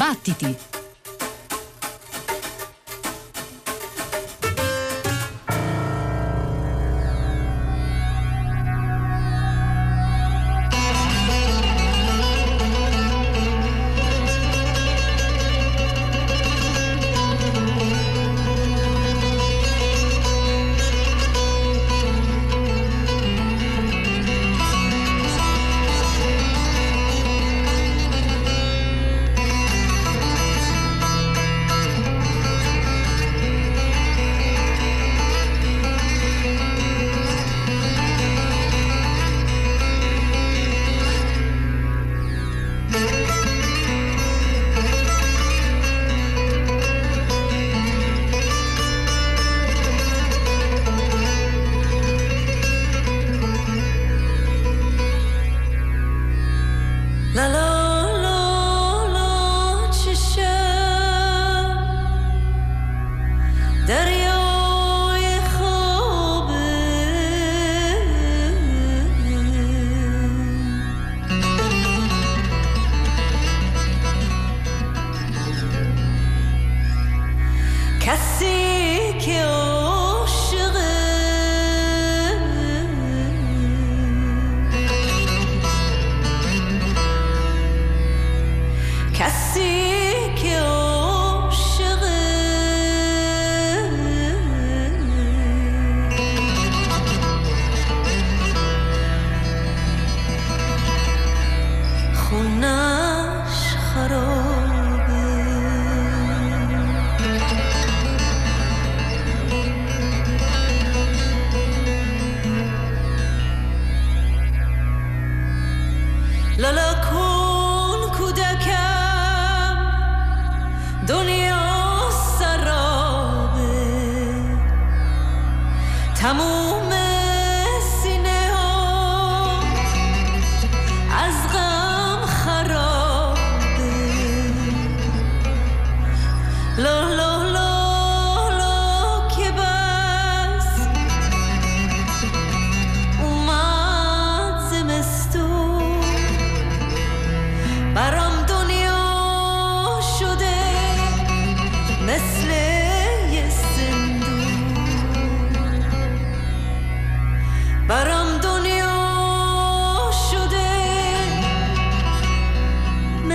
Battiti!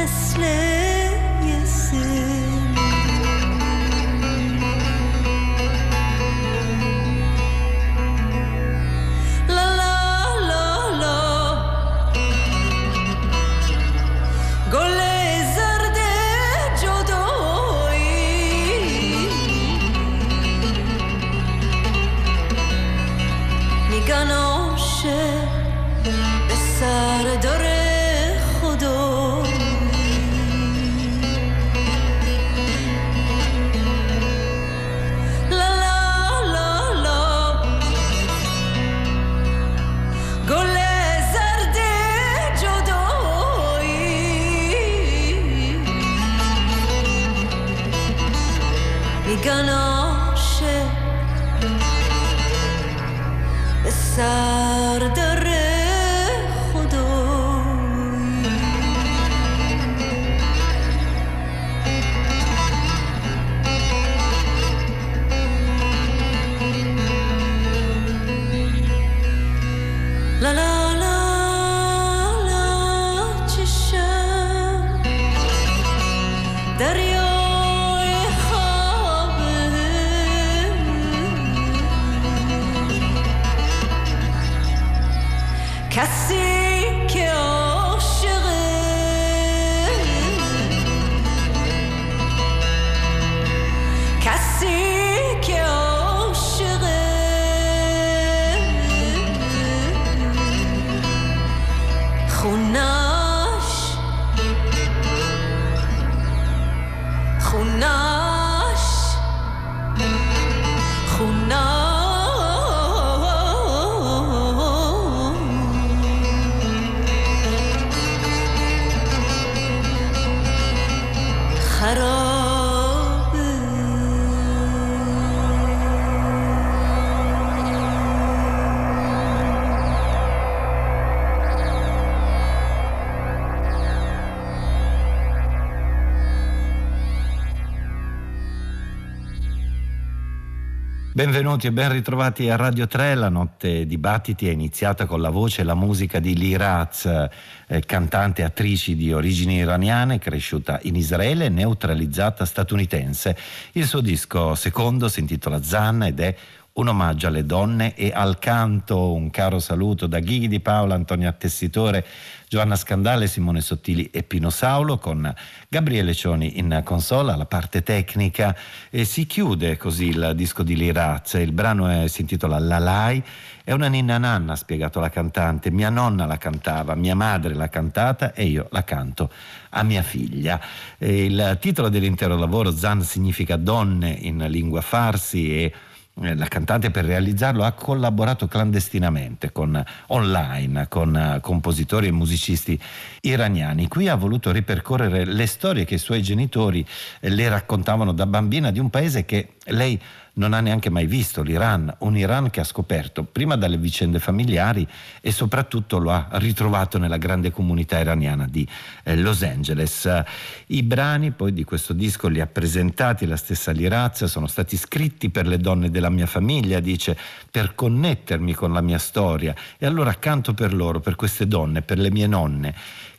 listening. Benvenuti e ben ritrovati a Radio 3. La notte dibattiti è iniziata con la voce e la musica di Liraz, eh, cantante e attrice di origini iraniane, cresciuta in Israele, neutralizzata statunitense. Il suo disco secondo si intitola Zan ed è un omaggio alle donne e al canto. Un caro saluto da Ghighi di Paola, Antonio Attessitore, Giovanna Scandale, Simone Sottili e Pino Saulo con Gabriele Cioni in consola, alla parte tecnica e si chiude così il disco di Liraz. Il brano è, si intitola La Lai. È una ninna nanna, ha spiegato la cantante. Mia nonna la cantava, mia madre l'ha cantata e io la canto a mia figlia. Il titolo dell'intero lavoro, Zan, significa donne in lingua farsi e la cantante per realizzarlo ha collaborato clandestinamente con, online con uh, compositori e musicisti iraniani. Qui ha voluto ripercorrere le storie che i suoi genitori eh, le raccontavano da bambina di un paese che lei non ha neanche mai visto l'Iran, un Iran che ha scoperto prima dalle vicende familiari e soprattutto lo ha ritrovato nella grande comunità iraniana di eh, Los Angeles. I brani poi di questo disco li ha presentati la stessa Lirazza, sono stati scritti per le donne della mia famiglia, dice, per connettermi con la mia storia e allora canto per loro, per queste donne, per le mie nonne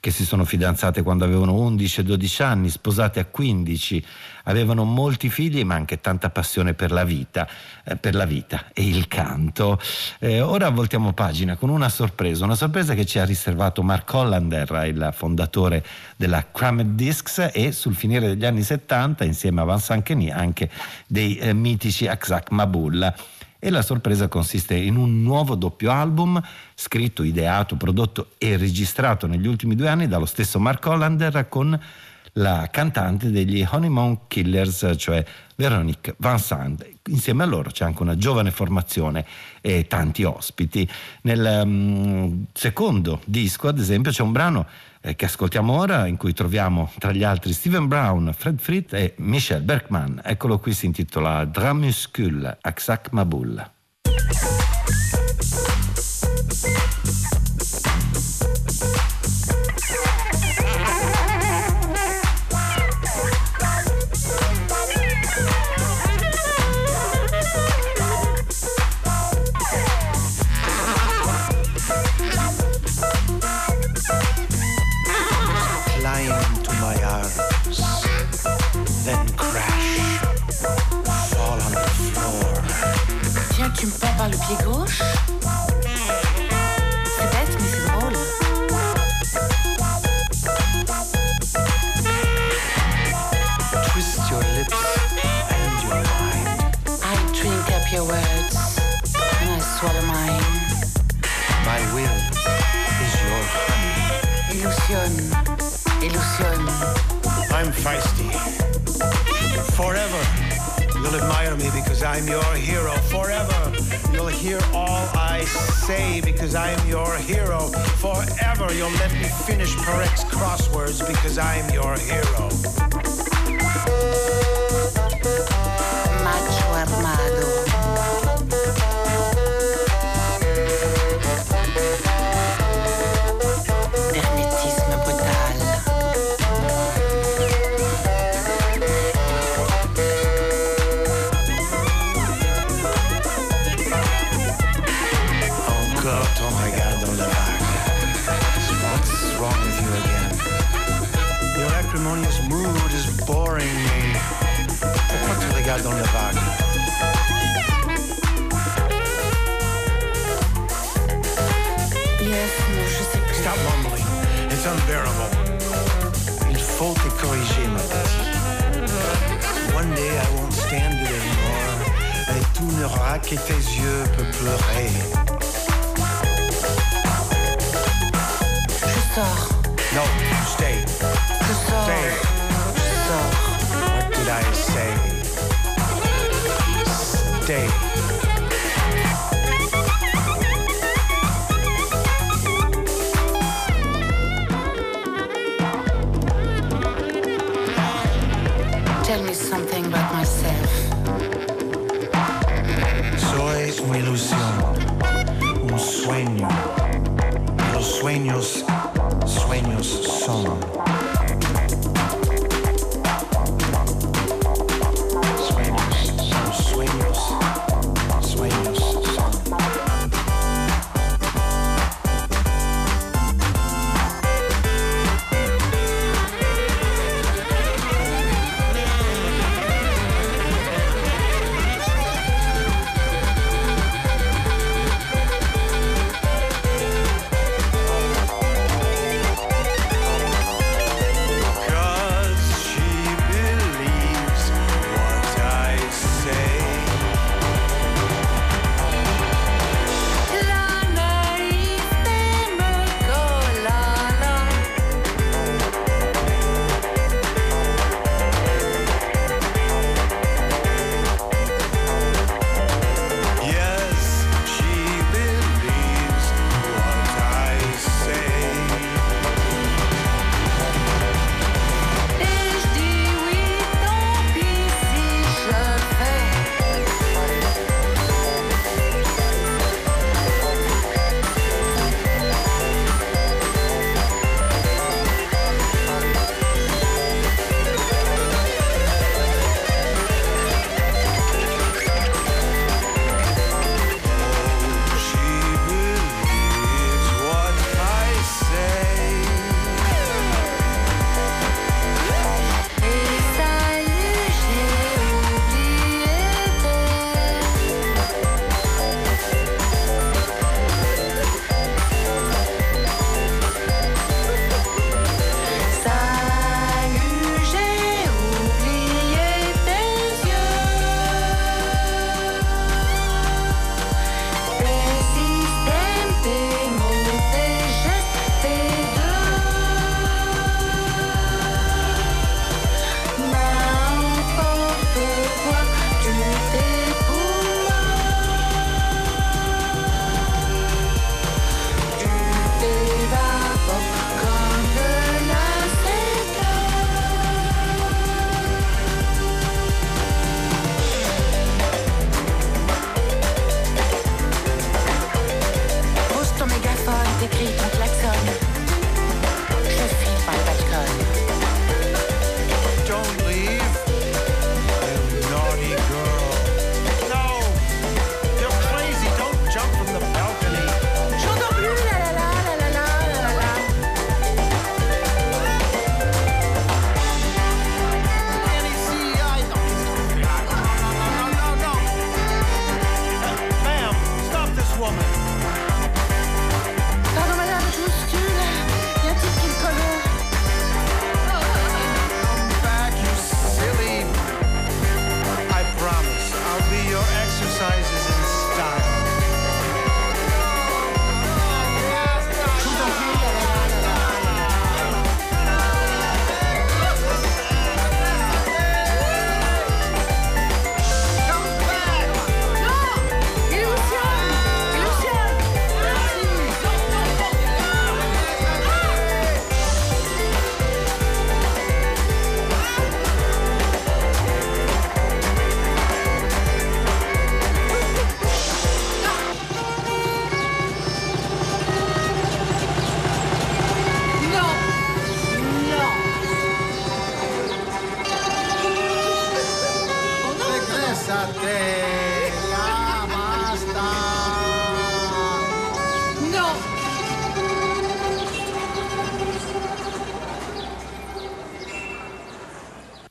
che si sono fidanzate quando avevano 11 e 12 anni, sposate a 15, avevano molti figli ma anche tanta passione per la vita, eh, per la vita e il canto. Eh, ora voltiamo pagina con una sorpresa, una sorpresa che ci ha riservato Mark Hollander, il fondatore della Cramed Discs e sul finire degli anni 70 insieme a Vincent Kenny anche dei eh, mitici Aksak Mabul e la sorpresa consiste in un nuovo doppio album scritto, ideato, prodotto e registrato negli ultimi due anni dallo stesso Mark Hollander con la cantante degli Honeymoon Killers, cioè Veronique Vincent. Insieme a loro c'è anche una giovane formazione e tanti ospiti. Nel um, secondo disco, ad esempio, c'è un brano eh, che ascoltiamo ora, in cui troviamo tra gli altri Steven Brown, Fred Fritz e Michel Bergman. Eccolo qui, si intitola Dramuscule, Aksak Mabul. Pied gauche. C'est bête, mais c'est drôle. Twist your lips and your mind. I drink up your words and I swallow mine. My will is your honey. Illusion, illusion. I'm feisty. Admire me because I'm your hero forever. You'll hear all I say because I'm your hero forever. You'll let me finish Parek's crosswords because I'm your hero. Corriger, ma petite. One day I won't stand it anymore. Et tout n'aura que tes yeux peuvent pleurer. Je sors. No, stay. Je sors. Stay. Je sors. What did I say? day.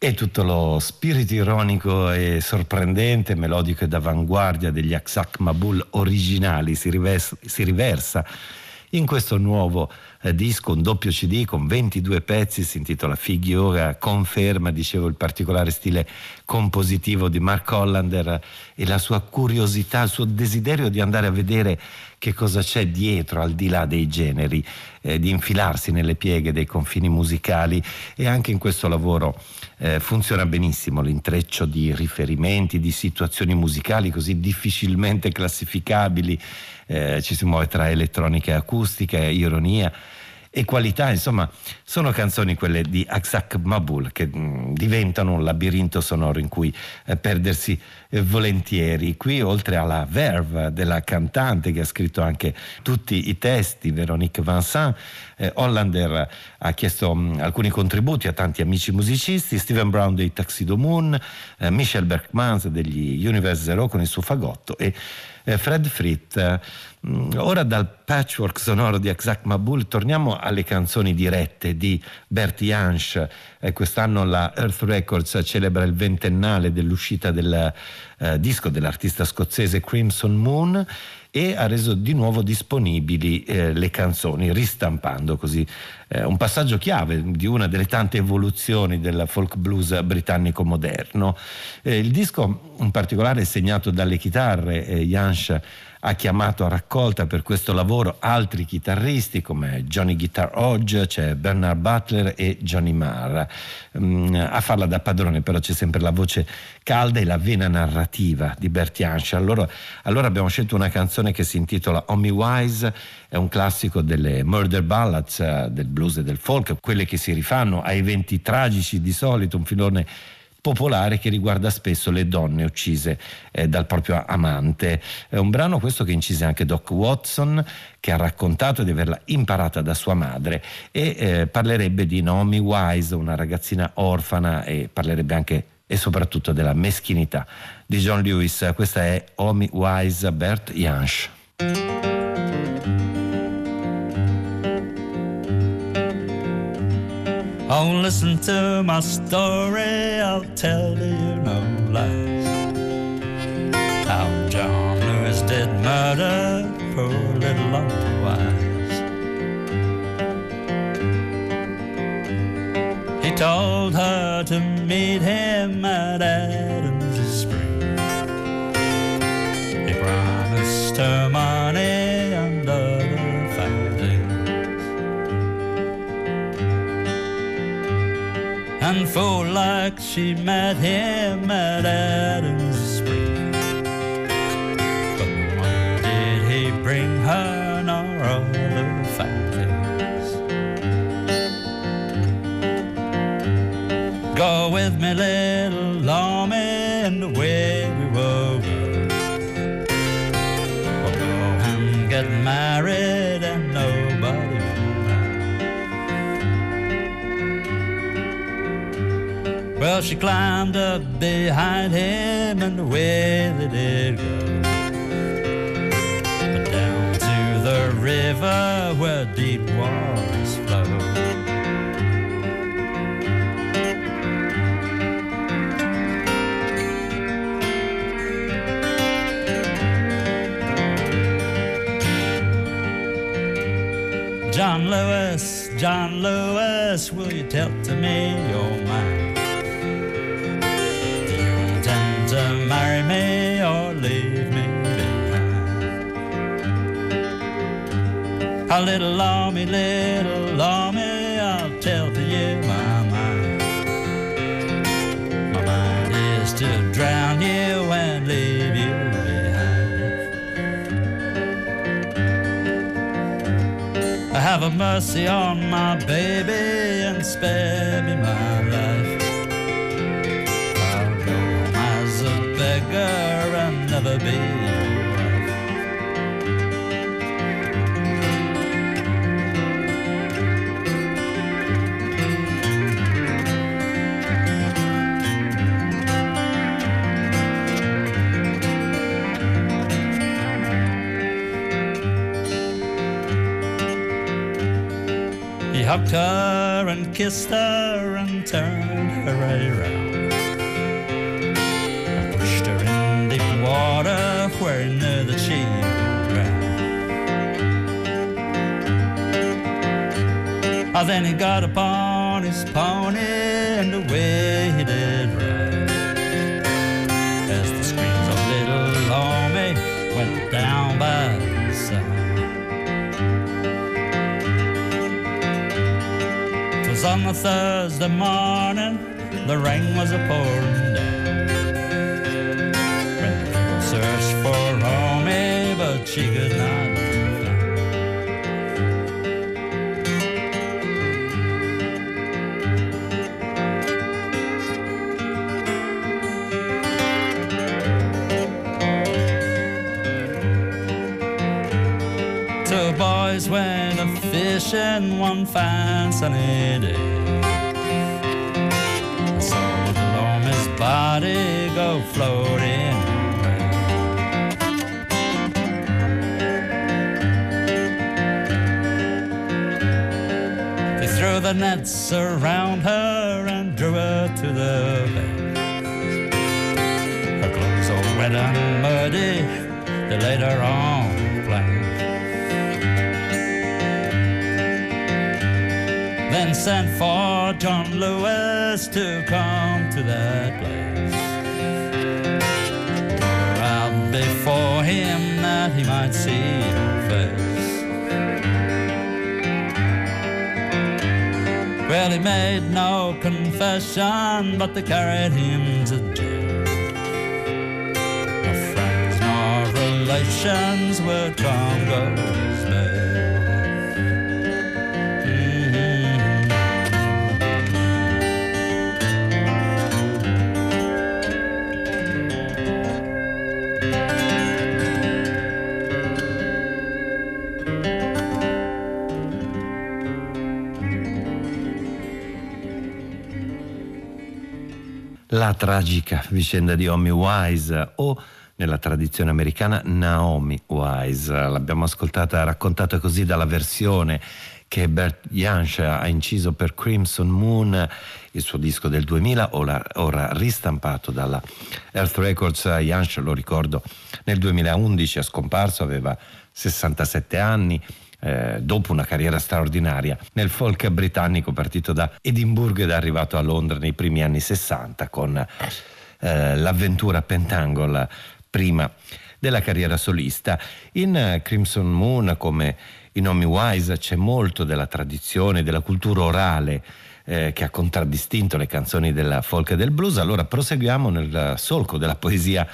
E tutto lo spirito ironico e sorprendente, melodico e d'avanguardia degli Aksak Mabul originali si, riversa, si riversa in questo nuovo eh, disco, un doppio CD con 22 pezzi, si intitola Figura, conferma, dicevo, il particolare stile compositivo di Mark Hollander e la sua curiosità, il suo desiderio di andare a vedere che cosa c'è dietro, al di là dei generi, eh, di infilarsi nelle pieghe dei confini musicali. E anche in questo lavoro eh, funziona benissimo l'intreccio di riferimenti, di situazioni musicali così difficilmente classificabili, eh, ci si muove tra elettronica e acustica, ironia e qualità, insomma, sono canzoni quelle di Aksak Mabul che mh, mm, diventano un labirinto sonoro in cui eh, perdersi eh, volentieri. Qui, oltre alla verve della cantante che ha scritto anche tutti i testi, Veronique Vincent, eh, Hollander ha chiesto mh, mm, alcuni contributi a tanti amici musicisti, Steven Brown dei Tuxedo Moon, eh, Michel Berkmans degli Universe Zero con il suo fagotto e eh, Fred Fritt. Mm, ora dal patchwork sonoro di Axak Mabul torniamo alle canzoni dirette di Bertie Jansch. Eh, quest'anno la Earth Records celebra il ventennale dell'uscita del eh, disco dell'artista scozzese Crimson Moon e ha reso di nuovo disponibili eh, le canzoni, ristampando così eh, un passaggio chiave di una delle tante evoluzioni del folk blues britannico moderno. Eh, il disco in particolare è segnato dalle chitarre, eh, Jansch ha chiamato a raccolta per questo lavoro altri chitarristi come Johnny Guitar Hodge, c'è Bernard Butler e Johnny Marr. Mm, a farla da padrone però c'è sempre la voce calda e la vena narrativa di Bertie Hansch. Allora, allora abbiamo scelto una canzone che si intitola Omi Wise, è un classico delle murder ballads, eh, del blues e del folk, quelle che si rifanno a eventi tragici di solito, un filone popolare che riguarda spesso le donne uccise eh, dal proprio amante. È un brano questo che incise anche Doc Watson, che ha raccontato di averla imparata da sua madre e eh, parlerebbe di Naomi Wise, una ragazzina orfana e parlerebbe anche e soprattutto della meschinità di John Lewis. Questa è Omi Wise Bert Jansch. Oh, listen to my story, I'll tell you no lies. How John Lewis did murder poor little Uncle Wise. He told her to meet him at Adams Spring. He promised her money fool like she met him at Adams Spring. But why did he bring her nor other families? Go with me, little Well, she climbed up behind him and away they did go. But down to the river where deep waters flow. John Lewis, John Lewis, A little Lommy, little Lommy, I'll tell to you my mind. My mind is to drown you and leave you behind. Have a mercy on my baby and spare me Hugged her and kissed her and turned her around. I pushed her in deep water where he knew that she would drown. Oh, then he got upon Thursday morning, the rain was a pouring down. When searched for Romy, but she could not be found. Two boys went a fishing one fine sunny day. Body go floating. They threw the nets around her and drew her to the bay. Her clothes all wet and muddy, they laid her on the then sent for John Lewis to come to that before him that he might see her face. Well, he made no confession, but they carried him to jail. No friends nor relations would come La tragica vicenda di Omi Wise o nella tradizione americana Naomi Wise. L'abbiamo ascoltata raccontata così dalla versione che Bert Jansch ha inciso per Crimson Moon, il suo disco del 2000, ora, ora ristampato dalla Earth Records. Jansch, lo ricordo, nel 2011 è scomparso, aveva 67 anni. Eh, dopo una carriera straordinaria nel folk britannico partito da Edimburgo ed arrivato a Londra nei primi anni 60 con eh, l'avventura Pentangle prima della carriera solista. In Crimson Moon come in Omi Wise c'è molto della tradizione, della cultura orale eh, che ha contraddistinto le canzoni della folk e del blues, allora proseguiamo nel solco della poesia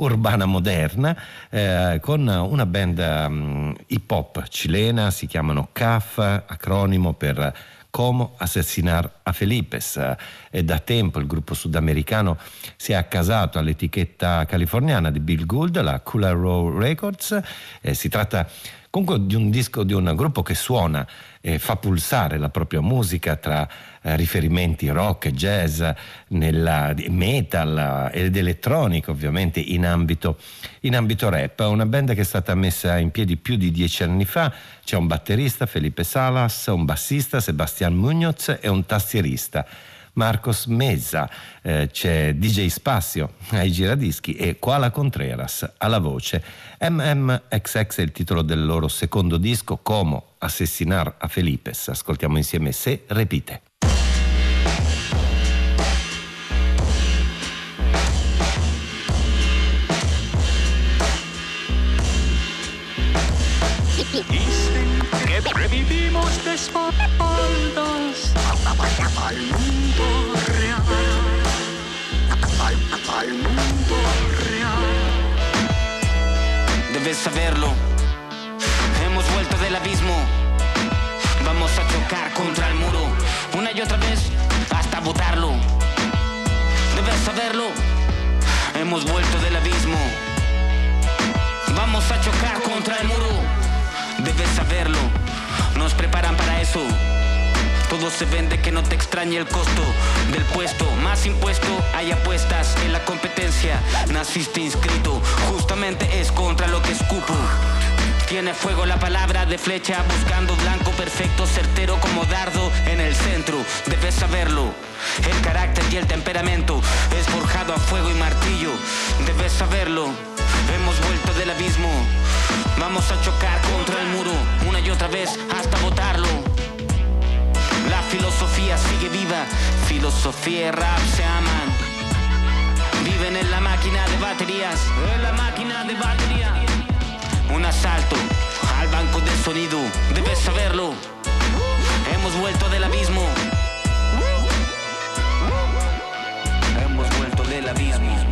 urbana moderna eh, con una band um, hip hop cilena, si chiamano CAF, acronimo per Como Assassinar a Felipes. E da tempo il gruppo sudamericano si è accasato all'etichetta californiana di Bill Gould, la Cooler Row Records. Eh, si tratta comunque di un disco di un gruppo che suona e fa pulsare la propria musica tra eh, riferimenti rock, jazz, nella, metal ed elettronica ovviamente in ambito, in ambito rap. Una band che è stata messa in piedi più di dieci anni fa, c'è un batterista Felipe Salas, un bassista Sebastian Munoz e un tastierista. Marcos Mezza, eh, c'è DJ Spazio ai giradischi e Koala Contreras alla voce. MMXX è il titolo del loro secondo disco, Como Assassinar a Felipes. Ascoltiamo insieme Se Repite. Debes saberlo. Hemos vuelto del abismo. Vamos a chocar contra el muro. Una y otra vez hasta botarlo. Debes saberlo. Hemos vuelto del abismo. Vamos a chocar contra el muro. Debes saberlo. Nos preparan para eso. Todo se vende que no te extrañe el costo del puesto. Más impuesto, hay apuestas en la competencia. Naciste inscrito, justamente es contra lo que escupo. Tiene fuego la palabra de flecha, buscando blanco perfecto, certero como dardo en el centro. Debes saberlo. El carácter y el temperamento es forjado a fuego y martillo. Debes saberlo. Hemos vuelto del abismo. Vamos a chocar contra el muro una y otra vez hasta botarlo. La filosofía sigue viva. Filosofía y rap se aman. Viven en la máquina de baterías. En la máquina de baterías. Un asalto al banco de sonido. Debes saberlo. Hemos vuelto del abismo. Hemos vuelto del abismo.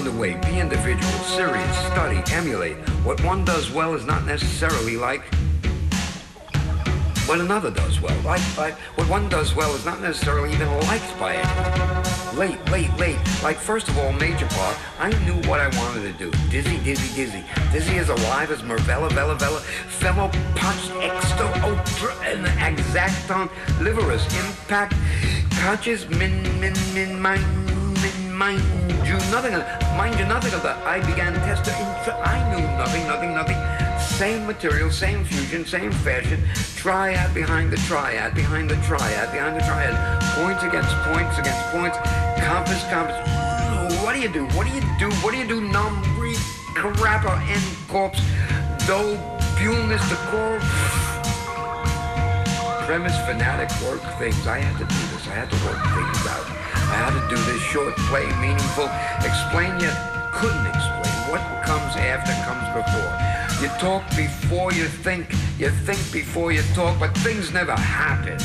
Find a way, be individual, serious, study, emulate. What one does well is not necessarily like what another does well. Like, like what one does well is not necessarily even liked by it. Late, late, late. Like first of all, major part, I knew what I wanted to do. Dizzy, dizzy, dizzy. Dizzy is alive as Mervella, Vella, Vella, fellow punch, extra, ultra, and exacton, liverus, impact, conscious, min, min, min, mind, min, mind you nothing of mind you nothing of that. I began tester intra I knew nothing, nothing, nothing. Same material, same fusion, same fashion. Triad behind the triad, behind the triad, behind the triad. Points against points against points. Compass, compass. What do you do? What do you do? What do you do? Numb, carappa, and corpse, do, bulness, the core. Premise, fanatic, work things. I had to do this. I had to work things out. Had to do this short play, meaningful, explain yet couldn't explain. What comes after comes before. You talk before you think. You think before you talk, but things never happen.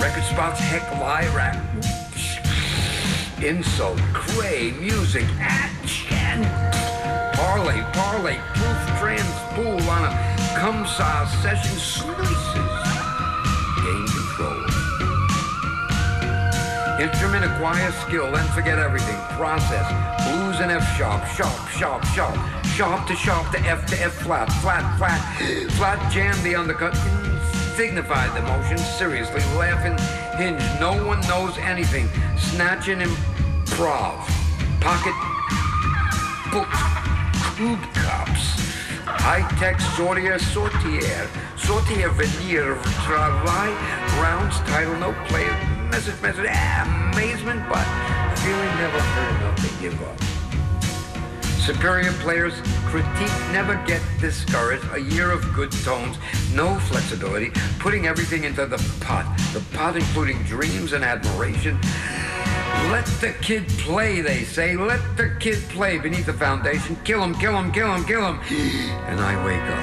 Record spots, heck, lie, rap, insult, cray, music, action, parlay, parlay, proof, trans, pool on a cum session, slices, Instrument acquire skill, then forget everything. Process. Blues and F sharp, sharp, sharp, sharp. Sharp to sharp to F to F flat, flat, flat. Flat jam the undercut. Signified the motion. Seriously, laughing, hinge. No one knows anything. Snatching improv. Pocket books. Crude cops. High-tech sortier, sortier. Sortier veneer. Travail. Rounds, title, no play. Message, message. Amazement, but feeling never heard enough to give up. Superior players critique never get discouraged. A year of good tones, no flexibility, putting everything into the pot. The pot including dreams and admiration. Let the kid play, they say. Let the kid play beneath the foundation. Kill him, kill him, kill him, kill him. And I wake up.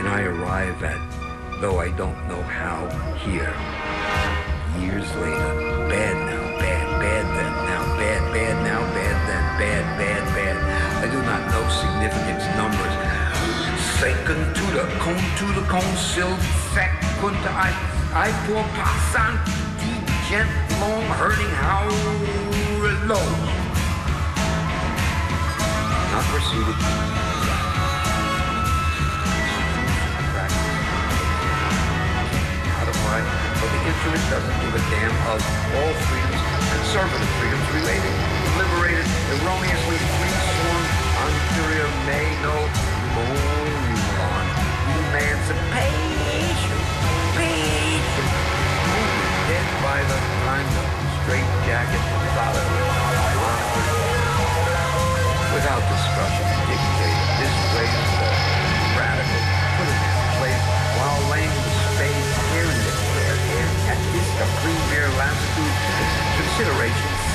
And I arrive at, though I don't know how, here. Years later. Bad now, bad, bad then, now, bad, bad now, bad then, bad, bad, bad. I do not know significance numbers. Second to the cone to the cone, sil fecund I I pour passanti gent long hurting how low. Not proceeded. Damn of all freedoms, conservative freedoms relating, liberated, erroneously free sworn, anterior may no moron, emancipation, patient, movement, dead by the time the straight jacket, without discussion, dictate, this way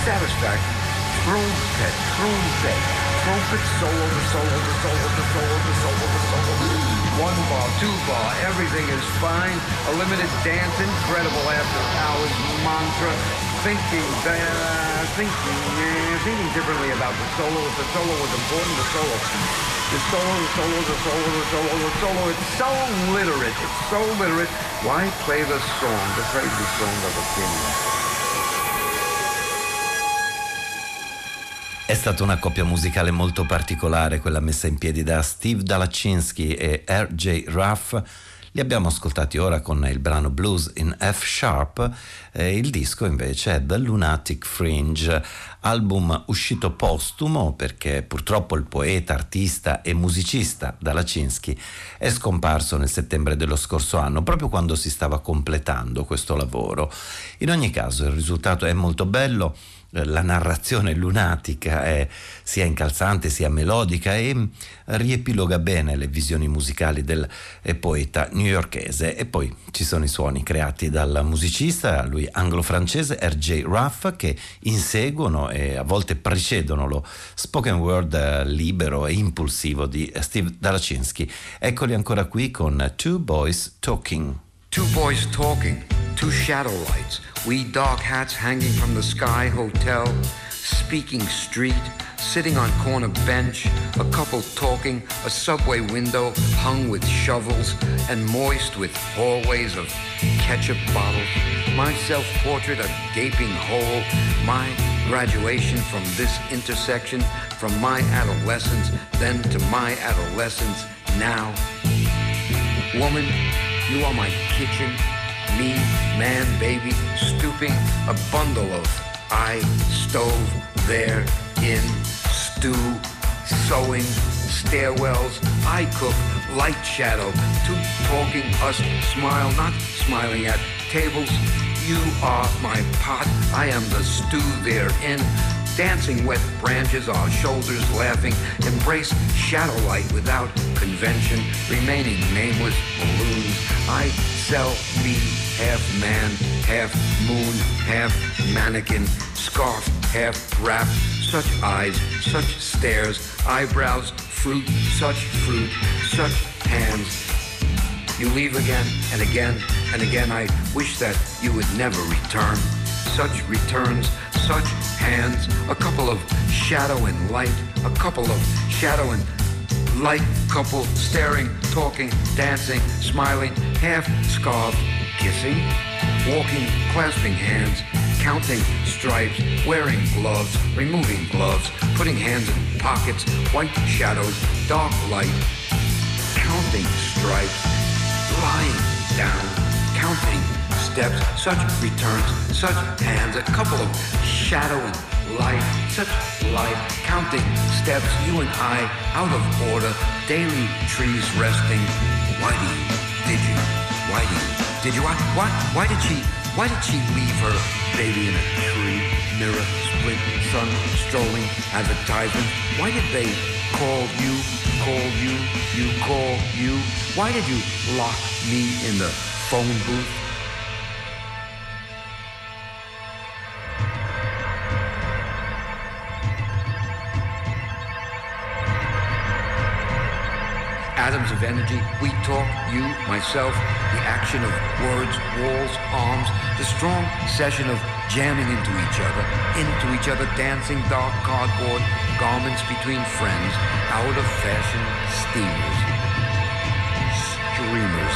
satisfaction, trumpet, trumpet, trumpet, solo, the solo, the solo, the solo, the solo, the solo, one bar, two bar, everything is fine, a limited dance, incredible after hours mantra, thinking, uh, thinking, uh, thinking differently about the solo. If the solo was important, the solo. The solo, the solo, the solo, the solo, the solo. It's so literate. It's so literate. Why play the song, the crazy song of opinion? È stata una coppia musicale molto particolare, quella messa in piedi da Steve Dalachinsky e R.J. Ruff. Li abbiamo ascoltati ora con il brano Blues in F Sharp, eh, il disco invece è The Lunatic Fringe, album uscito postumo perché purtroppo il poeta, artista e musicista Dalachinsky è scomparso nel settembre dello scorso anno, proprio quando si stava completando questo lavoro. In ogni caso il risultato è molto bello la narrazione lunatica è sia incalzante sia melodica e riepiloga bene le visioni musicali del poeta newyorkese e poi ci sono i suoni creati dal musicista, lui anglo-francese R.J. Ruff che inseguono e a volte precedono lo spoken word libero e impulsivo di Steve Dalachinsky. Eccoli ancora qui con Two Boys Talking. Two boys talking, two shadow lights, wee dark hats hanging from the Sky Hotel, speaking street, sitting on corner bench, a couple talking, a subway window hung with shovels and moist with hallways of ketchup bottles, my self-portrait a gaping hole, my graduation from this intersection, from my adolescence, then to my adolescence, now. Woman, you are my kitchen, me, man, baby, stooping, a bundle of I stove there in stew, sewing, stairwells, I cook, light shadow, two talking, us smile, not smiling at tables, You are my pot, I am the stew therein. Dancing wet branches, our shoulders laughing, embrace shadow light without convention, remaining nameless balloons. I sell me half man, half moon, half mannequin, scarf, half wrap, such eyes, such stares, eyebrows, fruit, such fruit, such hands. You leave again and again and again. I wish that you would never return. Such returns, such hands, a couple of shadow and light, a couple of shadow and light couple staring, talking, dancing, smiling, half scarved, kissing, walking, clasping hands, counting stripes, wearing gloves, removing gloves, putting hands in pockets, white shadows, dark light, counting stripes, lying down, counting steps, such returns, such hands, a couple of shadowing light, such light, counting steps, you and I, out of order, daily trees resting. Why do you, did you, why you, did you, why, why, why did she, why did she leave her baby in a tree, mirror, split, sun, strolling, advertisement? Why did they call you, call you, you call you? Why did you lock me in the phone booth? Atoms of energy. We talk, you, myself, the action of words, walls, arms, the strong session of jamming into each other, into each other, dancing dark cardboard garments between friends, out of fashion steamers, streamers.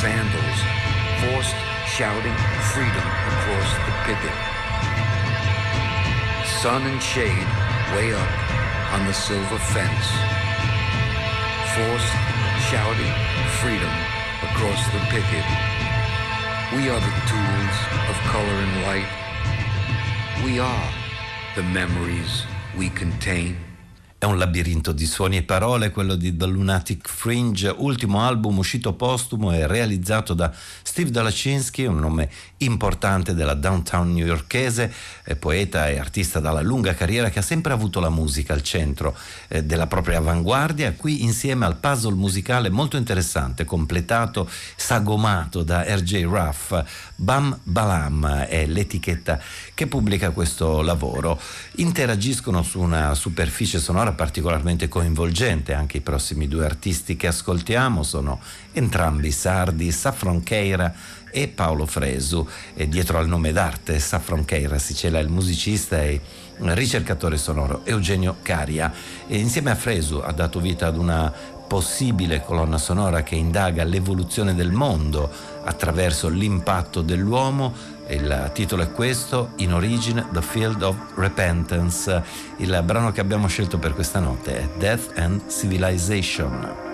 Sandals, forced shouting freedom across the picket sun and shade way up on the silver fence. Forced, shouting freedom across the picket. We are the tools of color and light. We are the memories we contain. È un labirinto di suoni e parole, quello di The Lunatic Fringe, ultimo album uscito postumo e realizzato da Steve Dalachinsky, un nome importante della downtown newyorkese, poeta e artista dalla lunga carriera che ha sempre avuto la musica al centro eh, della propria avanguardia, qui insieme al puzzle musicale molto interessante, completato, sagomato da R.J. Ruff. Bam Balam è l'etichetta che pubblica questo lavoro. Interagiscono su una superficie sonora particolarmente coinvolgente, anche i prossimi due artisti che ascoltiamo sono entrambi sardi, Saffron Keira e Paolo Fresu e dietro al nome d'arte Saffron Keira si cela il musicista e ricercatore sonoro Eugenio Caria e insieme a Fresu ha dato vita ad una possibile colonna sonora che indaga l'evoluzione del mondo attraverso l'impatto dell'uomo. Il titolo è questo, In Origine, The Field of Repentance. Il brano che abbiamo scelto per questa notte è Death and Civilization.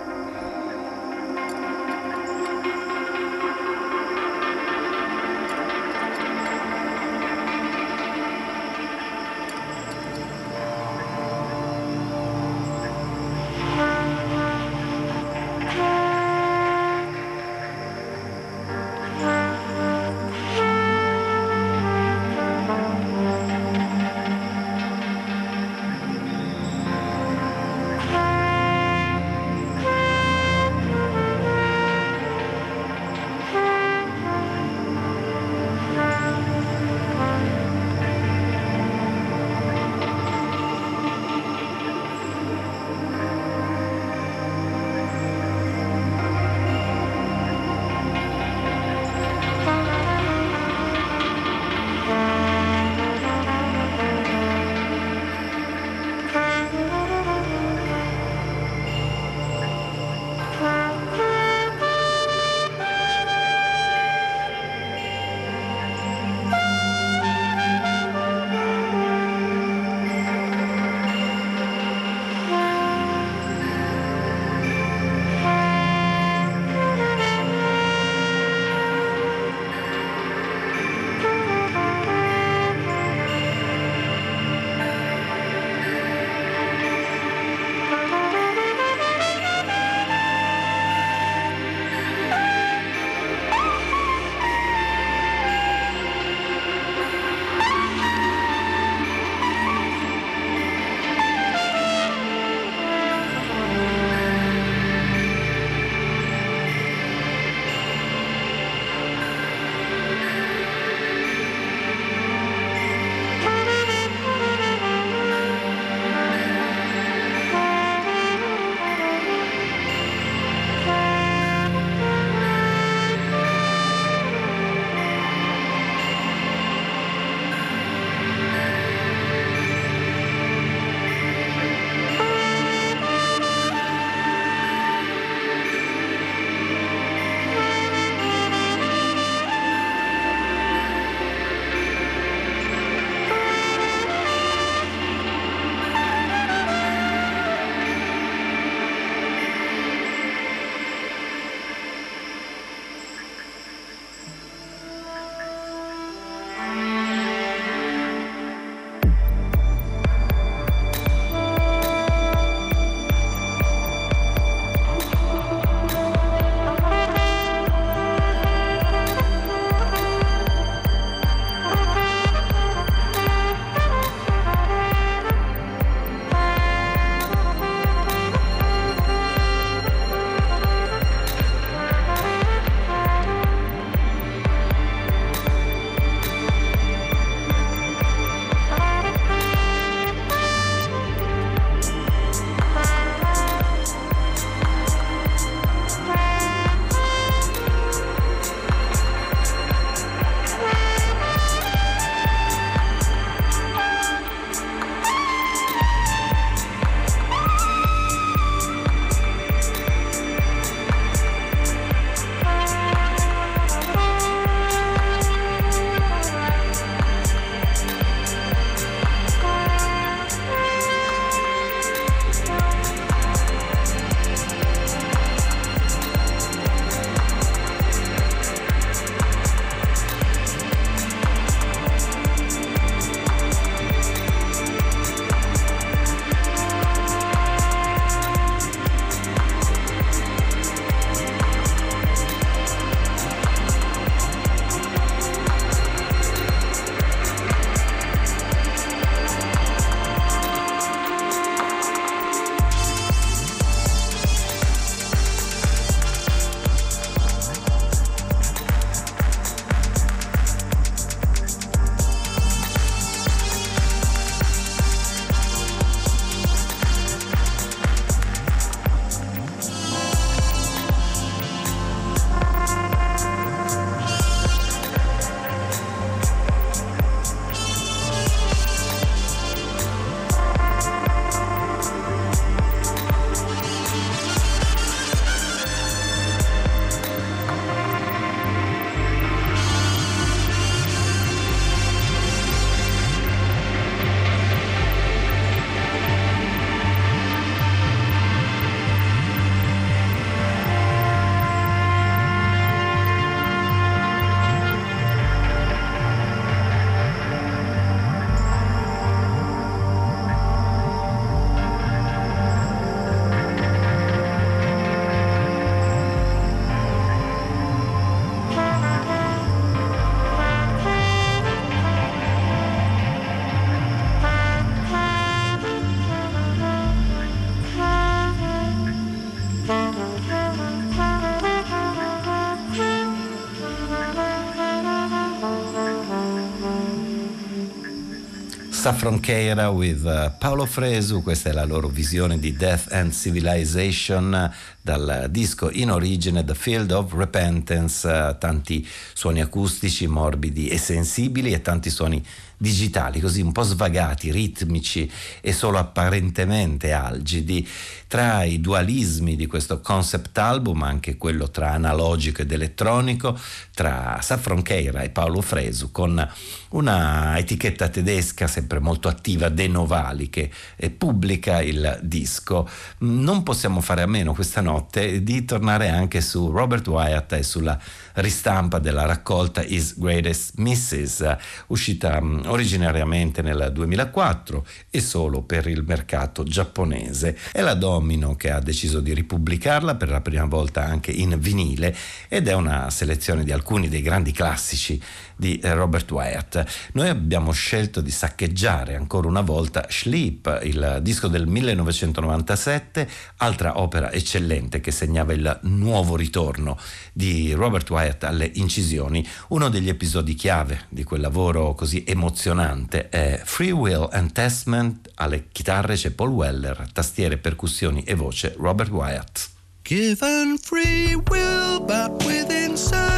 Saffron Keira with uh, Paolo Fresu, questa è la loro visione di Death and Civilization dal disco in origine The Field of Repentance, uh, tanti suoni acustici morbidi e sensibili e tanti suoni digitali, così un po' svagati, ritmici e solo apparentemente algidi, tra i dualismi di questo concept album, anche quello tra analogico ed elettronico, tra Saffron Keira e Paolo Fresu, con una etichetta tedesca sempre molto attiva, De Novali, che pubblica il disco. Non possiamo fare a meno questa notte di tornare anche su Robert Wyatt e sulla ristampa della raccolta His Greatest Misses, uscita mm, originariamente nel 2004 e solo per il mercato giapponese. È la Domino che ha deciso di ripubblicarla per la prima volta anche in vinile ed è una selezione di alcuni dei grandi classici di Robert Wyatt. Noi abbiamo scelto di saccheggiare ancora una volta Sleep, il disco del 1997, altra opera eccellente che segnava il nuovo ritorno di Robert Wyatt alle incisioni. Uno degli episodi chiave di quel lavoro così emozionante è Free Will and Testament, alle chitarre c'è Paul Weller, tastiere, percussioni e voce Robert Wyatt. Given free will, but within certain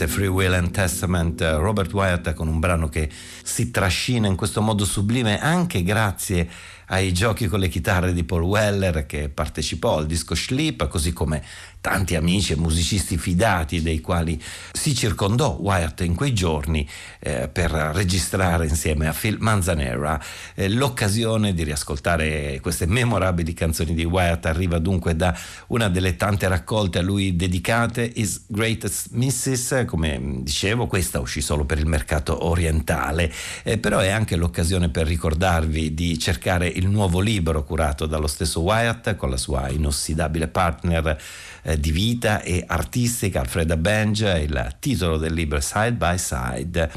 commovente Free Will and Testament Robert Wyatt con un brano che si trascina in questo modo sublime anche grazie ai giochi con le chitarre di Paul Weller che partecipò al disco Sleep, così come tanti amici e musicisti fidati dei quali si circondò Wyatt in quei giorni eh, per registrare insieme a Phil Manzanera. Eh, l'occasione di riascoltare queste memorabili canzoni di Wyatt arriva dunque da una delle tante raccolte a lui dedicate, His Greatest Misses, come dicevo, questa uscì solo per il mercato orientale, eh, però è anche l'occasione per ricordarvi di cercare il nuovo libro curato dallo stesso Wyatt con la sua inossidabile partner eh, di vita e artistica Alfreda Benge, il titolo del libro Side by Side.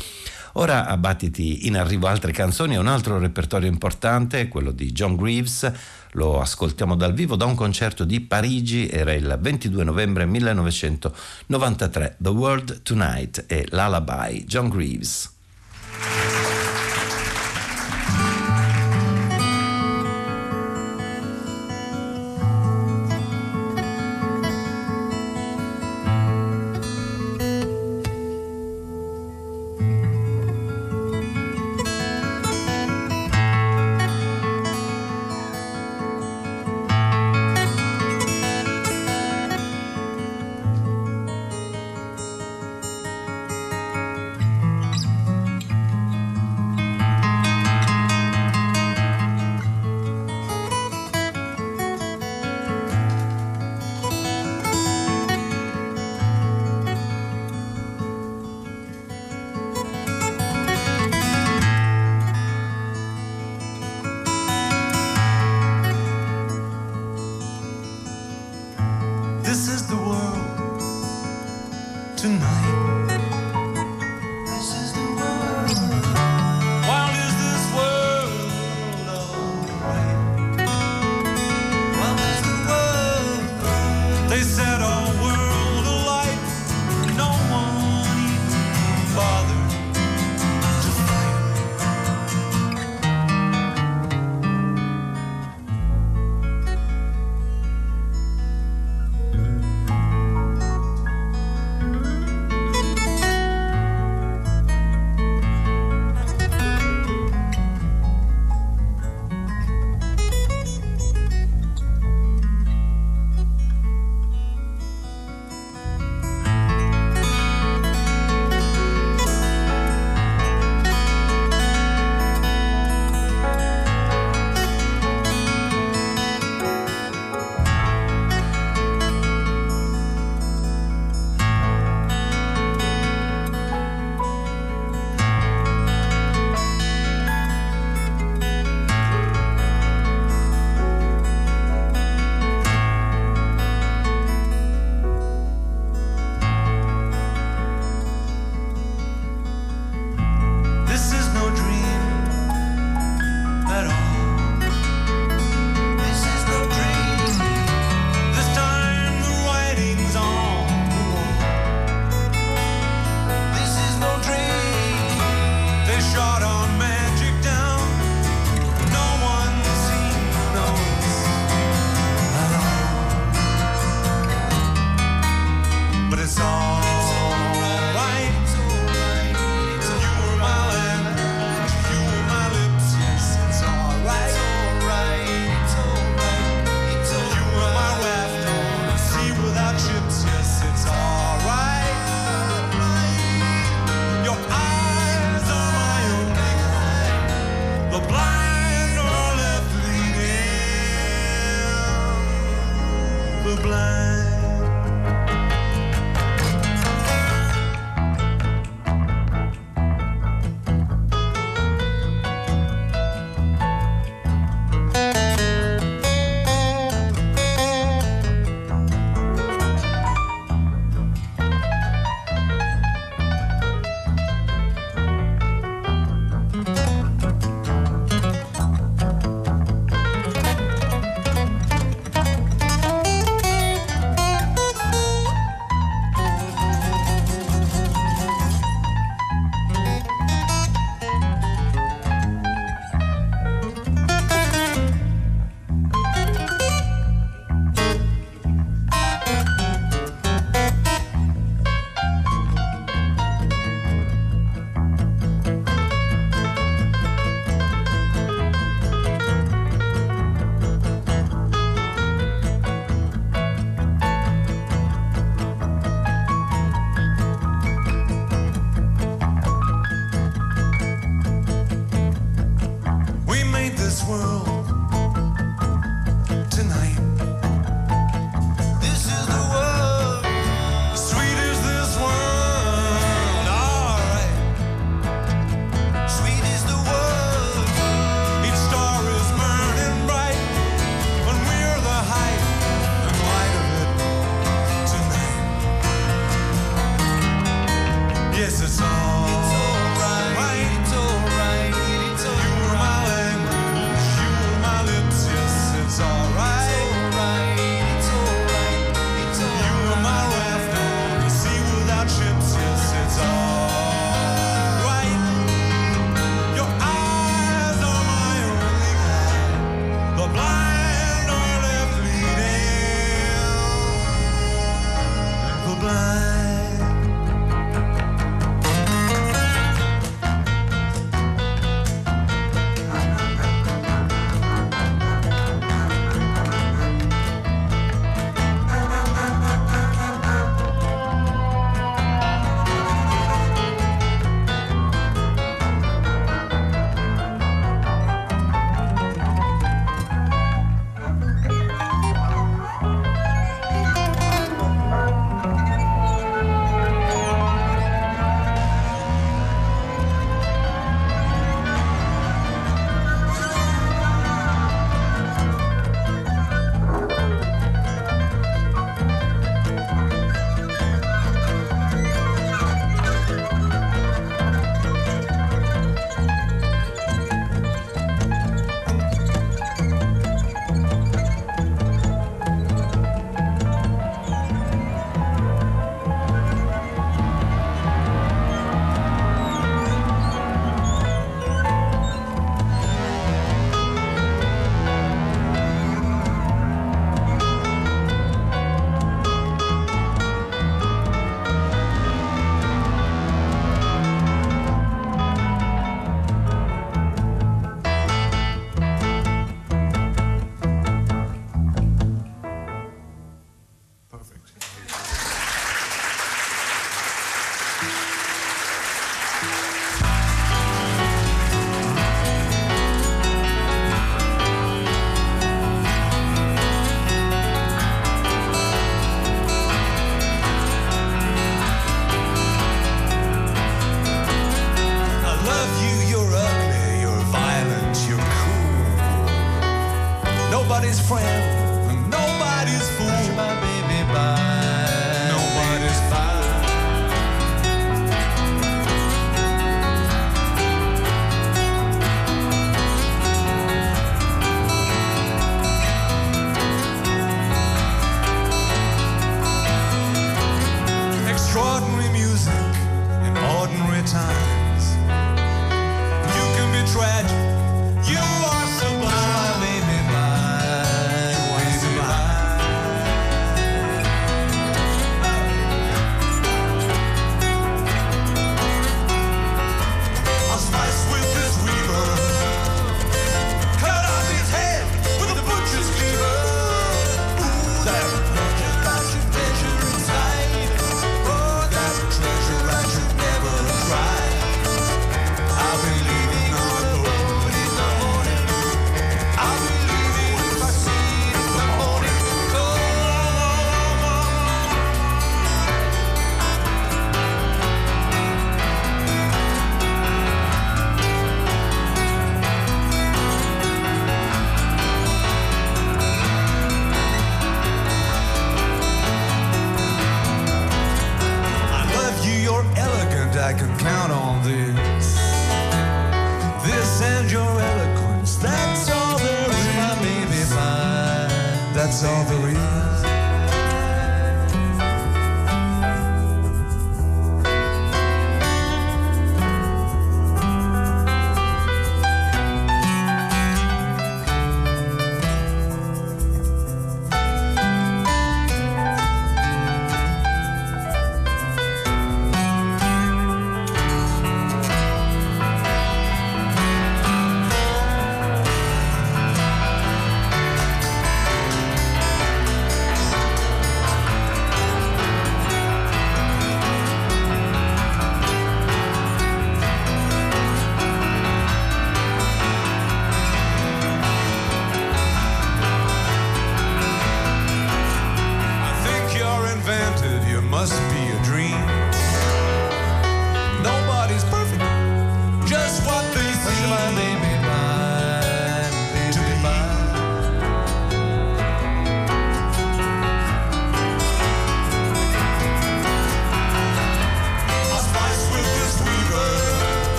Ora a battiti in arrivo altre canzoni e un altro repertorio importante, quello di John Greaves, lo ascoltiamo dal vivo da un concerto di Parigi, era il 22 novembre 1993, The World Tonight e Lullaby, John Greaves.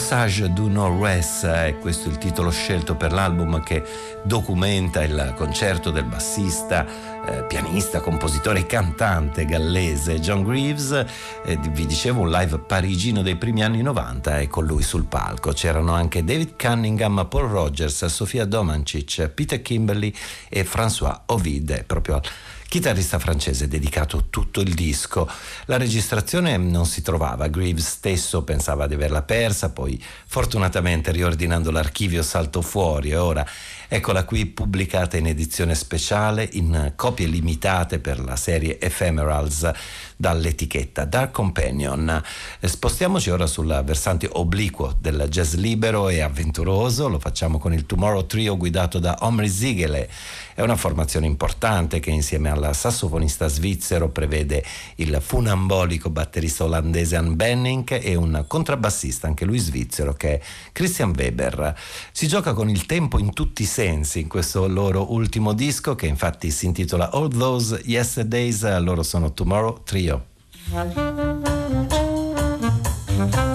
Passage du Nord-Ouest è questo il titolo scelto per l'album che documenta il concerto del bassista, eh, pianista, compositore e cantante gallese John Greaves. Eh, vi dicevo un live parigino dei primi anni 90 e con lui sul palco c'erano anche David Cunningham, Paul Rogers, Sofia Domancic, Peter Kimberly e François Ovid, proprio al chitarrista francese dedicato tutto il disco. La registrazione non si trovava, Greaves stesso pensava di averla persa, poi fortunatamente riordinando l'archivio saltò fuori e ora eccola qui pubblicata in edizione speciale in copie limitate per la serie Ephemerals dall'etichetta Dark Companion. Eh, Spostiamoci ora sul versante obliquo del jazz libero e avventuroso, lo facciamo con il Tomorrow Trio guidato da Omri Ziegele. È una formazione importante che insieme al sassofonista svizzero prevede il funambolico batterista olandese Ann Benning e un contrabbassista, anche lui svizzero, che è Christian Weber. Si gioca con il tempo in tutti i sensi in questo loro ultimo disco che infatti si intitola All Those Yesterdays, loro sono Tomorrow Trio. Thank you.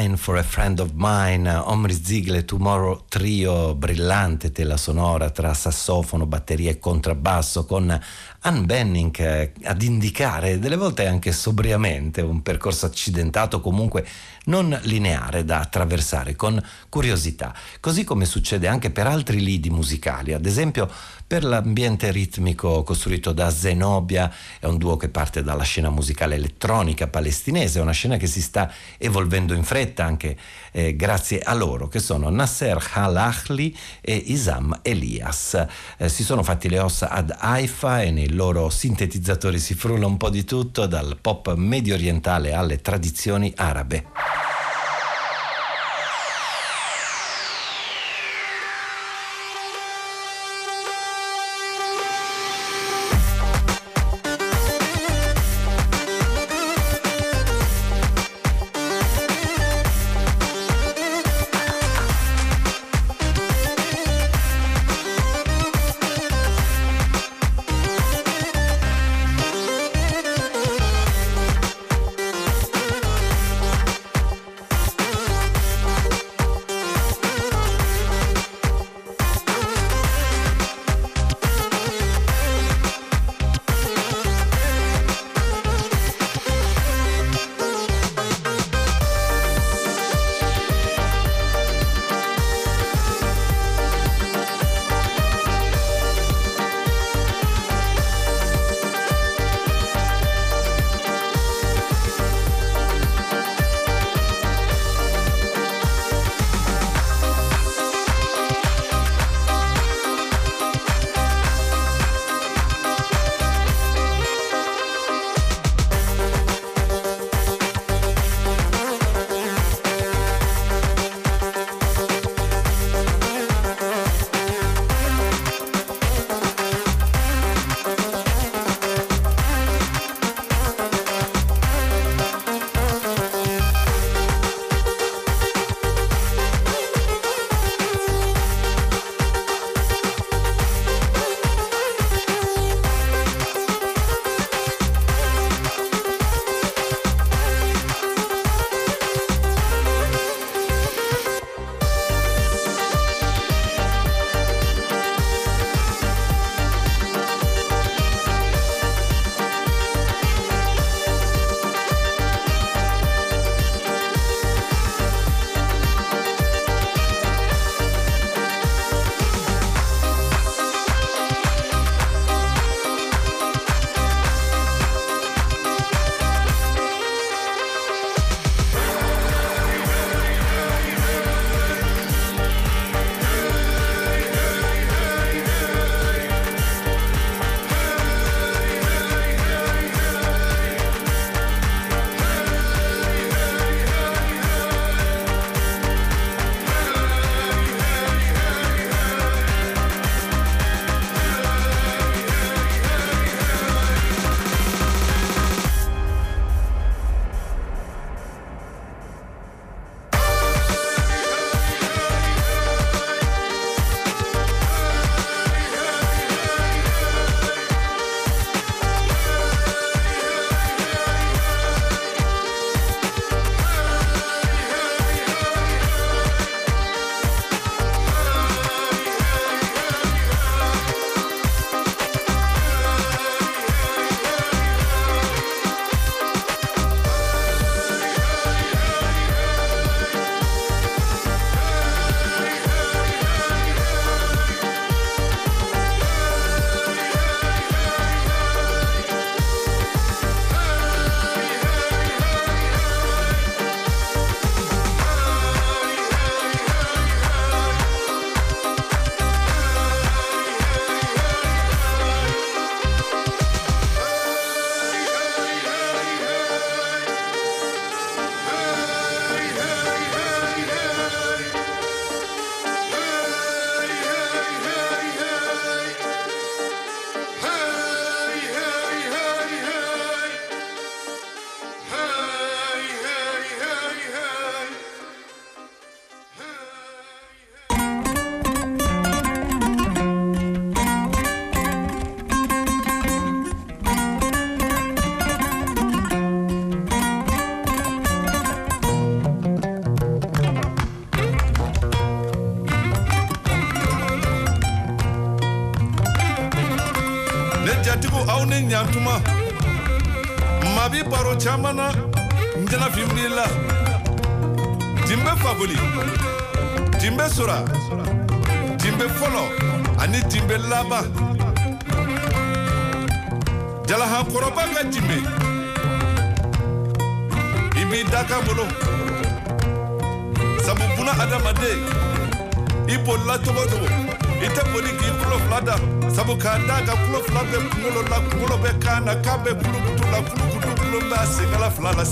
Line for a Friend of Mine, Omri Ziegler Tomorrow Trio, brillante tela sonora tra sassofono, batteria e contrabbasso con Ann Benning eh, ad indicare, delle volte anche sobriamente, un percorso accidentato comunque non lineare da attraversare con curiosità, così come succede anche per altri lidi musicali, ad esempio per l'ambiente ritmico costruito da Zenobia, è un duo che parte dalla scena musicale elettronica palestinese, una scena che si sta evolvendo in fretta anche eh, grazie a loro, che sono Nasser Al-Ahli e Isam Elias. Eh, si sono fatti le ossa ad Haifa e nei loro sintetizzatori si frulla un po' di tutto, dal pop medio orientale alle tradizioni arabe.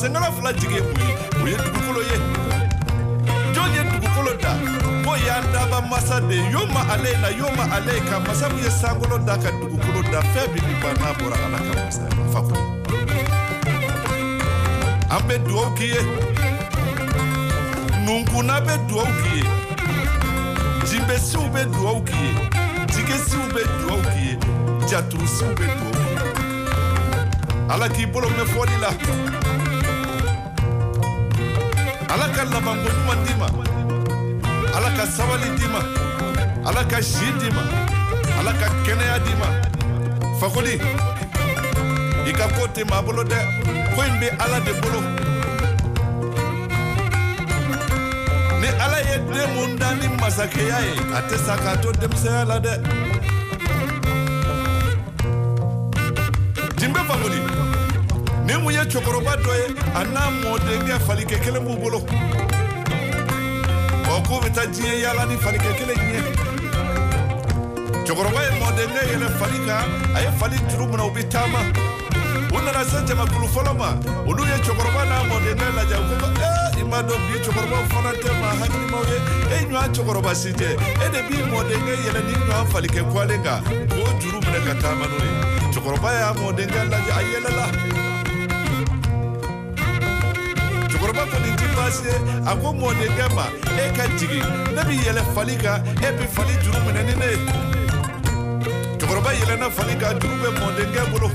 Senkala fila jigi mun ye o ye dugukolo ye. Jɔn ye dugukolo da ko y'an daba masa de yo ma ale na yo ma ale ka masa min ye sankolo da ka dugukolo da fɛn min bi ban n'a bɔra ala ka masaya ma fa kɔnɔ an bɛ dugawu k'i ye. Nunkuna bɛ dugawu k'i ye. Jinbɛsiw bɛ dugawu k'i ye. Jigesiw bɛ dugawu k'i ye. Jaturusiw bɛ dugawu k'i ye. Ala k'i bolo mɛn fɔli la ala ka labanko ɲuman d'i ma ala ka sabali d'i ma ala ka si d'i ma ala ka kɛnɛya d'i ma fakoli i ka ko tɛ maa bolo dɛ ko in bɛ ala de bolo. Ni ala ye den mun da ni masakɛya ye a tɛ sa k'a to denmisɛnya la dɛ cɛkɔrɔba dɔ ye a n'a mɔdenkɛ falikɛ kelen b'u bolo ɔ k'u bɛ taa diɲɛ yaala ni falikɛ kelen ɲɛ cɛkɔrɔba ye mɔdenkɛ yɛlɛ fali kan a ye fali juru minɛ u bɛ taama u nana se jamakulu fɔlɔ ma olu ye cɛkɔrɔba n'a mɔdenkɛ lajɛ u ko ee i m'a dɔn bi cɛkɔrɔbaw fana tɛ maa hakilimaw ye e ɲɔgɔn cɛkɔrɔba si tɛ e de b'i mɔdenkɛ yɛlɛ ni ɲɔgɔn falikɛ kwalen kan k'o juru minɛ ka taama n'o ye cɛkɔrɔba y'a mɔdenkɛ lajɛ a yɛlɛla cɛkɔrɔba kɔni ti baasi a ko mɔdenkɛ ma. E ka jigin. Ne bi yɛlɛ fali kan. E bi fali juru minɛ ni ne ye. Cɛkɔrɔba yɛlɛnna fali kan. Juru bɛ mɔdenkɛ bolo.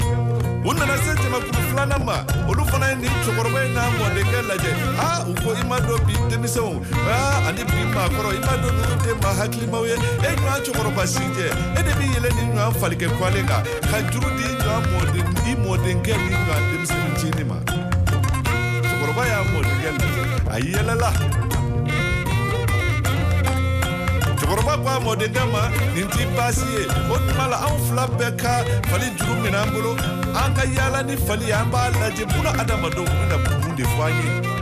U nana se jamakulu filanan ma. Olu fana ye nin cɛkɔrɔba in n'a mɔdenkɛ lajɛ. A u ko i ma dɔn bi denmisɛnw. A ani bi maakɔrɔ. I ma dɔn ninnu tɛ maa hakilimaw ye. E ɲɔgɔn cɛkɔrɔba si jɛ. E de bi yɛlɛ ni ɲɔgɔn falikɛ kwalen kan. Ka juru di i ɲɔgɔn mɔden i mɔdenkɛ ni ɲɔgɔn denmisɛnnin ncinin ma cɛkɔrɔba y'a mɔdenkɛ lajɛ a yɛlɛla cɛkɔrɔba ko a mɔdenkɛ ma nin ti baasi ye o tuma la anw fila bɛɛ ka fali juru minɛ an bolo an ka yaala ni fali ye an b'a lajɛ buna adamadenw bɛna mun de fɔ an ye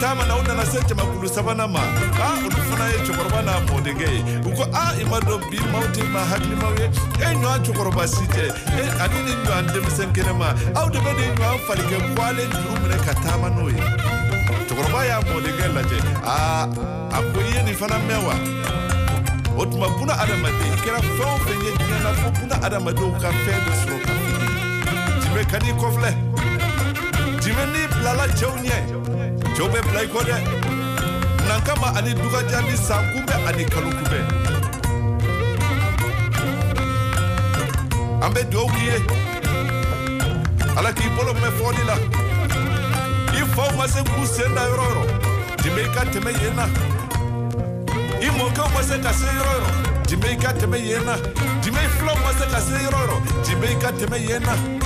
taama na u nana se jamakulu sabanan ma a olu fana ye cɛkɔrɔba n'a mɔdenkɛ ye u ko a i ma dɔn bi maaw tɛ maa hakilimaw ye e ɲɔgɔn cɛkɔrɔba si tɛ e ani ni ɲɔgɔn denmisɛn kɛnɛma aw de bɛ nin ɲɔgɔn falikɛ kwalen juru minɛ ka taama n'o ye cɛkɔrɔba y'a mɔdenkɛ lajɛ aa a ko i ye nin fana mɛn wa. O tuma buna adamaden kɛra fɛn o fɛn ye diɲɛ na fo buna adamadenw ka fɛn dɔ sɔrɔ ka fili jimɛ ka di kɔfilɛ jimɛ n'i bilala cɛw ɲɛ cɛw bɛ bila i kɔ dɛ nan kama ani dugajan ni san kunbɛ ani kalo kunbɛ an bɛ dugawu k'i ye ala k'i bolo mɛn fɔli la i faw ma se k'u sen da yɔrɔ yɔrɔ jimɛ i ka tɛmɛ yen na i mɔkɛw ma se ka se yɔrɔ yɔrɔ jimɛ i ka tɛmɛ yen na jimɛ i filaw ma se ka se yɔrɔ yɔrɔ jimɛ i ka tɛmɛ yen na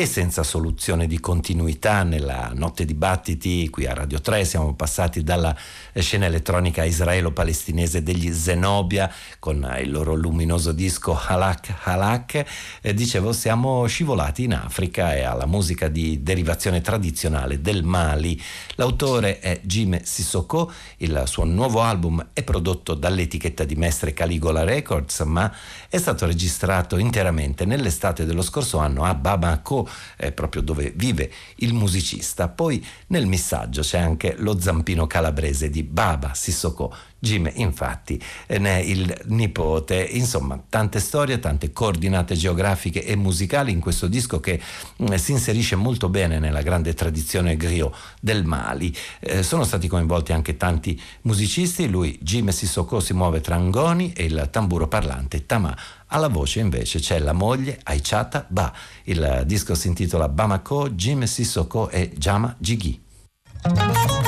e senza soluzione di continuità nella notte dibattiti qui a Radio 3 siamo passati dalla scena elettronica israelo-palestinese degli Zenobia con il loro luminoso disco Halak Halak. Eh, dicevo siamo scivolati in Africa e alla musica di derivazione tradizionale del Mali. L'autore è Jime Sissoko il suo nuovo album è prodotto dall'etichetta di Mestre Caligola Records ma è stato registrato interamente nell'estate dello scorso anno a Bamako eh, proprio dove vive il musicista. Poi nel missaggio c'è anche lo zampino calabrese di Baba Sissoko. Jim infatti ne è il nipote, insomma tante storie, tante coordinate geografiche e musicali in questo disco che mh, si inserisce molto bene nella grande tradizione griot del Mali. Eh, sono stati coinvolti anche tanti musicisti, lui Jim Sissoko si muove tra angoni e il tamburo parlante Tama. Alla voce invece c'è la moglie Aichata Ba. Il disco si intitola Bamako, Jim Sissoko e Jama Jigui.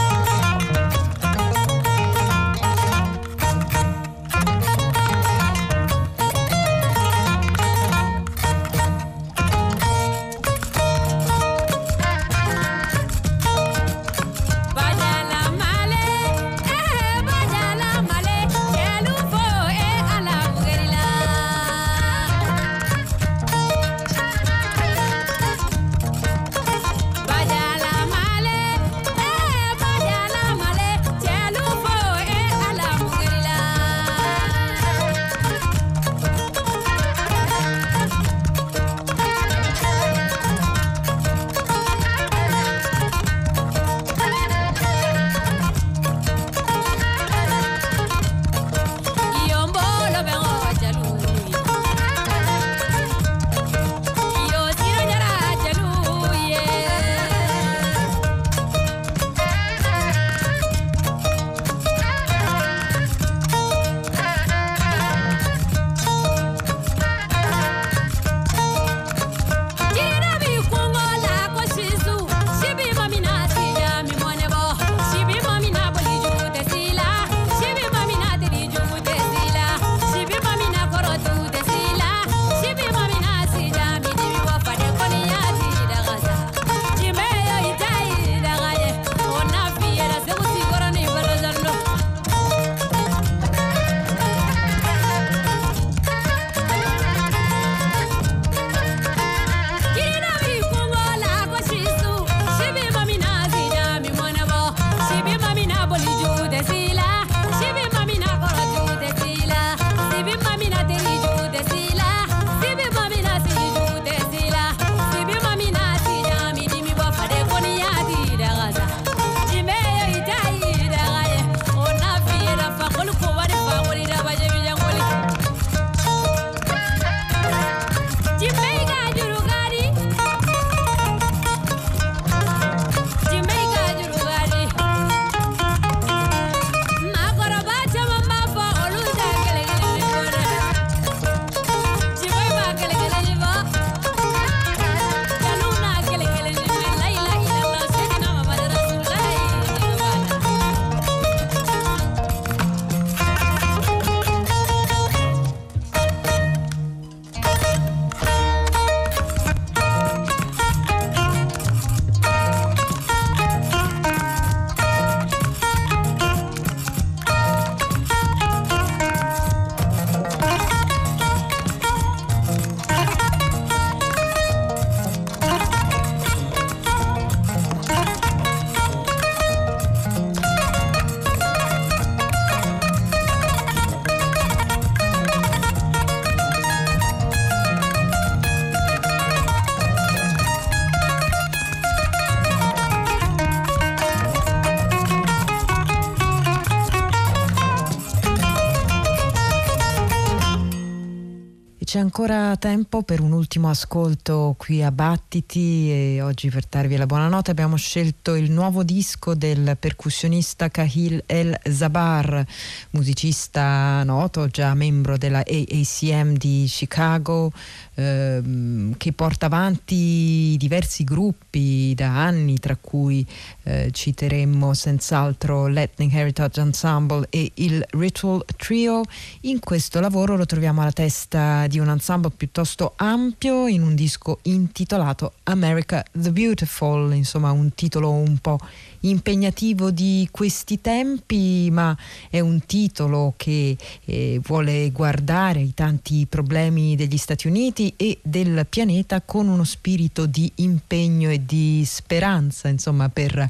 Ancora tempo per un ultimo ascolto qui a Battiti e oggi per darvi la buonanotte abbiamo scelto il nuovo disco del percussionista Kahil El Zabar, musicista noto, già membro della AACM di Chicago, ehm, che porta avanti diversi gruppi da anni, tra cui eh, citeremmo senz'altro l'Ethnic Heritage Ensemble e il Ritual Trio. In questo lavoro lo troviamo alla testa di un ensemble piuttosto ampio in un disco intitolato America the Beautiful, insomma un titolo un po' impegnativo di questi tempi, ma è un titolo che eh, vuole guardare i tanti problemi degli Stati Uniti e del pianeta con uno spirito di impegno e di speranza, insomma, per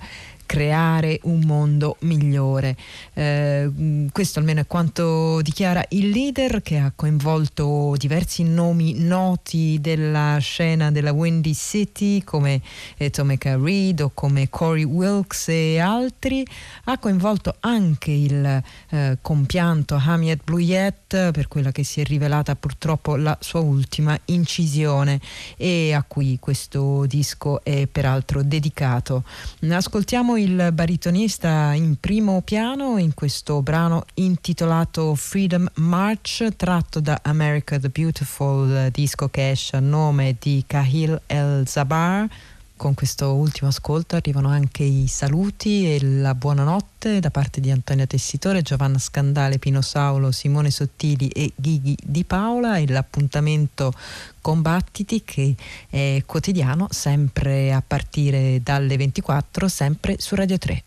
creare un mondo migliore. Eh, questo almeno è quanto dichiara il leader che ha coinvolto diversi nomi noti della scena della Windy City come eh, Reed o come Corey Wilkes e altri. Ha coinvolto anche il eh, compianto Hamiet Bluyet per quella che si è rivelata purtroppo la sua ultima incisione e a cui questo disco è peraltro dedicato. Ascoltiamo il baritonista in primo piano in questo brano intitolato Freedom March tratto da America the Beautiful, disco che esce a nome di Kahil El Zabar. Con questo ultimo ascolto arrivano anche i saluti e la buonanotte da parte di Antonio Tessitore, Giovanna Scandale, Pino Saulo, Simone Sottili e Ghighi Di Paola e l'appuntamento Combattiti che è quotidiano sempre a partire dalle 24 sempre su Radio 3.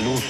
salud.